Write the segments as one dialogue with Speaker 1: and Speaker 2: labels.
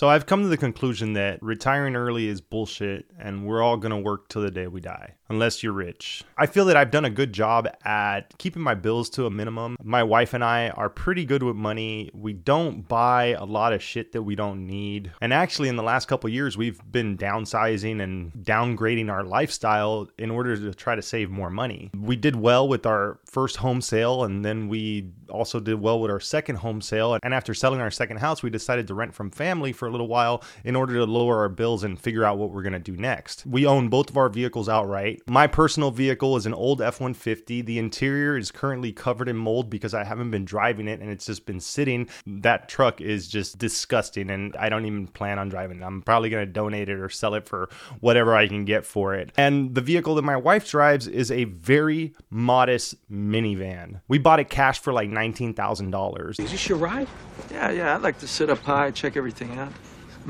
Speaker 1: So I've come to the conclusion that retiring early is bullshit and we're all going to work till the day we die, unless you're rich. I feel that I've done a good job at keeping my bills to a minimum. My wife and I are pretty good with money. We don't buy a lot of shit that we don't need. And actually in the last couple years we've been downsizing and downgrading our lifestyle in order to try to save more money. We did well with our first home sale and then we also did well with our second home sale. And after selling our second house, we decided to rent from family for a little while in order to lower our bills and figure out what we're going to do next. We own both of our vehicles outright. My personal vehicle is an old F 150. The interior is currently covered in mold because I haven't been driving it and it's just been sitting. That truck is just disgusting and I don't even plan on driving it. I'm probably going to donate it or sell it for whatever I can get for it. And the vehicle that my wife drives is a very modest minivan. We bought it cash for like $19,000.
Speaker 2: Is this your ride? Yeah, yeah. I'd like to sit up high, check everything out.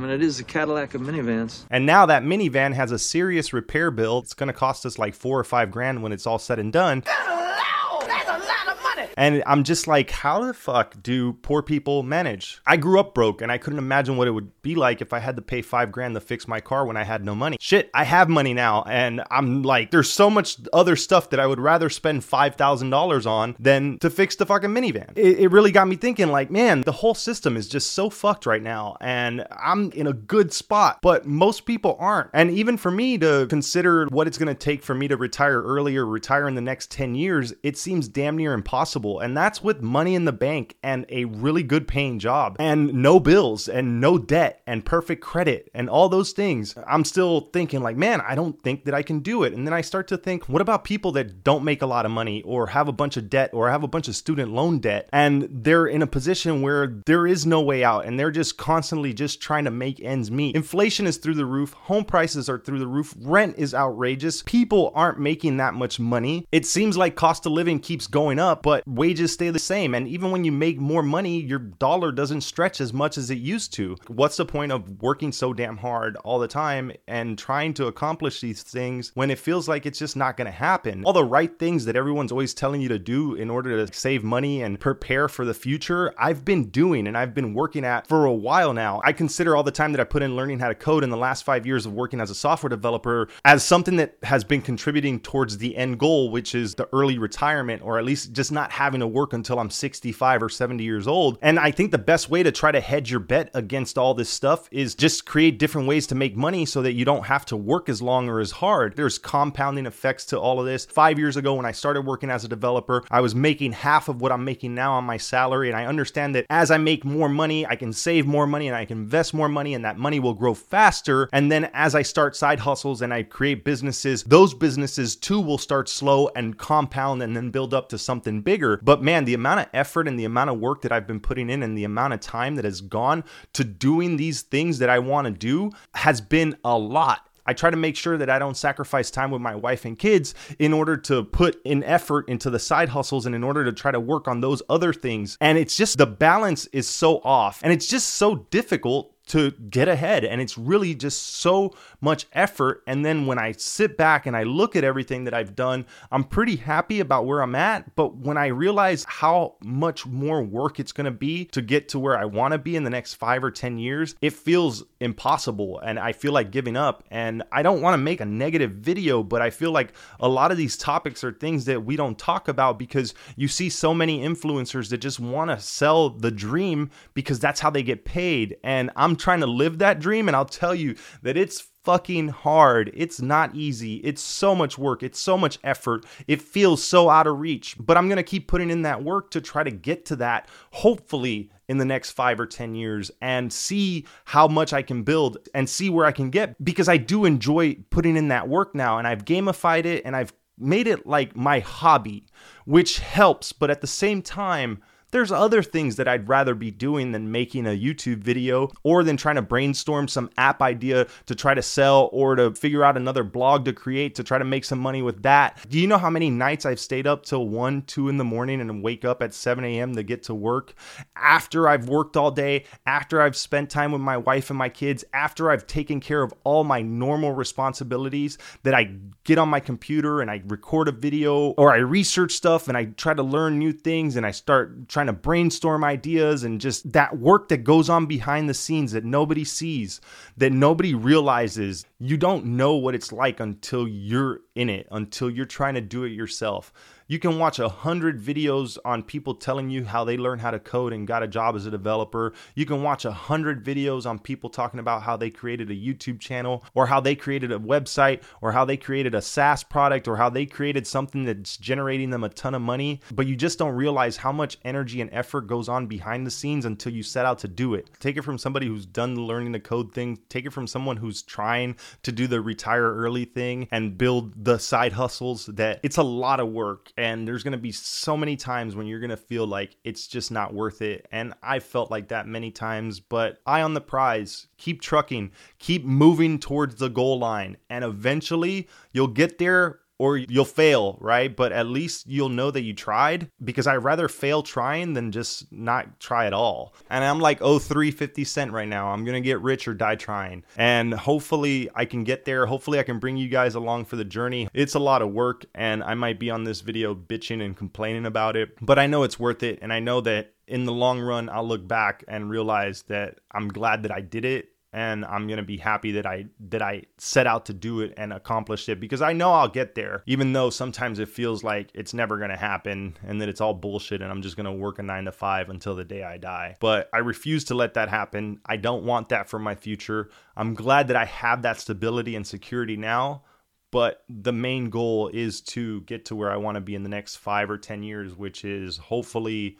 Speaker 2: Mean, it is a Cadillac of minivans.
Speaker 1: And now that minivan has a serious repair bill. It's going to cost us like four or five grand when it's all said and done. And I'm just like, how the fuck do poor people manage? I grew up broke and I couldn't imagine what it would be like if I had to pay five grand to fix my car when I had no money. Shit, I have money now. And I'm like, there's so much other stuff that I would rather spend $5,000 on than to fix the fucking minivan. It, it really got me thinking, like, man, the whole system is just so fucked right now. And I'm in a good spot, but most people aren't. And even for me to consider what it's going to take for me to retire early or retire in the next 10 years, it seems damn near impossible. And that's with money in the bank and a really good paying job and no bills and no debt and perfect credit and all those things. I'm still thinking, like, man, I don't think that I can do it. And then I start to think, what about people that don't make a lot of money or have a bunch of debt or have a bunch of student loan debt and they're in a position where there is no way out and they're just constantly just trying to make ends meet? Inflation is through the roof, home prices are through the roof, rent is outrageous, people aren't making that much money. It seems like cost of living keeps going up, but wages stay the same. And even when you make more money, your dollar doesn't stretch as much as it used to. What's the point of working so damn hard all the time and trying to accomplish these things when it feels like it's just not going to happen? All the right things that everyone's always telling you to do in order to save money and prepare for the future, I've been doing and I've been working at for a while now. I consider all the time that I put in learning how to code in the last five years of working as a software developer as something that has been contributing towards the end goal, which is the early retirement or at least just not having to work until I'm 65 or 70 years old. And I think the best way to try to hedge your bet against all this stuff is just create different ways to make money so that you don't have to work as long or as hard. There's compounding effects to all of this. Five years ago, when I started working as a developer, I was making half of what I'm making now on my salary. And I understand that as I make more money, I can save more money and I can invest more money, and that money will grow faster. And then as I start side hustles and I create businesses, those businesses too will start slow and compound and then build up to something bigger. But man, the amount of effort and the amount of work that I've been putting in and the amount of time that has gone to doing these things that I want to do has been a lot. I try to make sure that I don't sacrifice time with my wife and kids in order to put in effort into the side hustles and in order to try to work on those other things. And it's just the balance is so off and it's just so difficult to get ahead. And it's really just so much effort. And then when I sit back and I look at everything that I've done, I'm pretty happy about where I'm at. But when I realize how much more work it's going to be to get to where I want to be in the next five or 10 years, it feels impossible. And I feel like giving up. And I don't want to make a negative video, but I feel like a lot of these topics are things that we don't talk about because you see so many influencers that just want to sell the dream because that's how they get paid. And I'm trying to live that dream. And I'll tell you that it's fucking hard. It's not easy. It's so much work. It's so much effort. It feels so out of reach. But I'm going to keep putting in that work to try to get to that, hopefully, in the next five or 10 years and see how much I can build and see where I can get because I do enjoy putting in that work now. And I've gamified it and I've made it like my hobby, which helps. But at the same time, there's other things that I'd rather be doing than making a YouTube video or than trying to brainstorm some app idea to try to sell or to figure out another blog to create to try to make some money with that. Do you know how many nights I've stayed up till 1, 2 in the morning and wake up at 7 a.m. to get to work after I've worked all day, after I've spent time with my wife and my kids, after I've taken care of all my normal responsibilities, that I get on my computer and I record a video or I research stuff and I try to learn new things and I start trying trying to brainstorm ideas and just that work that goes on behind the scenes that nobody sees, that nobody realizes. You don't know what it's like until you're in it, until you're trying to do it yourself. You can watch a hundred videos on people telling you how they learned how to code and got a job as a developer. You can watch a hundred videos on people talking about how they created a YouTube channel or how they created a website or how they created a SaaS product or how they created something that's generating them a ton of money. But you just don't realize how much energy and effort goes on behind the scenes until you set out to do it. Take it from somebody who's done the learning to code thing. Take it from someone who's trying to do the retire early thing and build the side hustles that it's a lot of work and there's going to be so many times when you're going to feel like it's just not worth it and i felt like that many times but eye on the prize keep trucking keep moving towards the goal line and eventually you'll get there or you'll fail, right? But at least you'll know that you tried because I'd rather fail trying than just not try at all. And I'm like, oh, 350 cent right now. I'm going to get rich or die trying. And hopefully I can get there. Hopefully I can bring you guys along for the journey. It's a lot of work and I might be on this video bitching and complaining about it, but I know it's worth it. And I know that in the long run, I'll look back and realize that I'm glad that I did it and I'm gonna be happy that I that I set out to do it and accomplish it because I know I'll get there, even though sometimes it feels like it's never gonna happen and that it's all bullshit and I'm just gonna work a nine to five until the day I die. But I refuse to let that happen. I don't want that for my future. I'm glad that I have that stability and security now. But the main goal is to get to where I want to be in the next five or 10 years, which is hopefully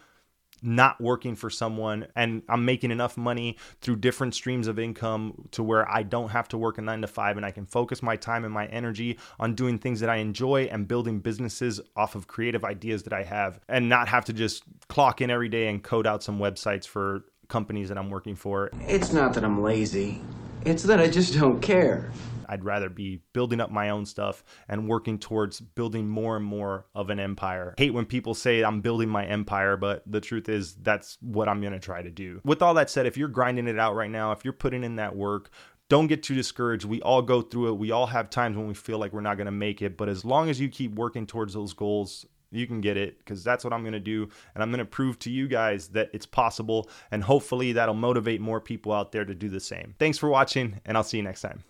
Speaker 1: not working for someone and I'm making enough money through different streams of income to where I don't have to work a 9 to 5 and I can focus my time and my energy on doing things that I enjoy and building businesses off of creative ideas that I have and not have to just clock in every day and code out some websites for companies that I'm working for.
Speaker 3: It's not that I'm lazy. It's that I just don't care.
Speaker 1: I'd rather be building up my own stuff and working towards building more and more of an empire. I hate when people say I'm building my empire, but the truth is that's what I'm going to try to do. With all that said, if you're grinding it out right now, if you're putting in that work, don't get too discouraged. We all go through it. We all have times when we feel like we're not going to make it, but as long as you keep working towards those goals, you can get it because that's what I'm going to do. And I'm going to prove to you guys that it's possible. And hopefully that'll motivate more people out there to do the same. Thanks for watching, and I'll see you next time.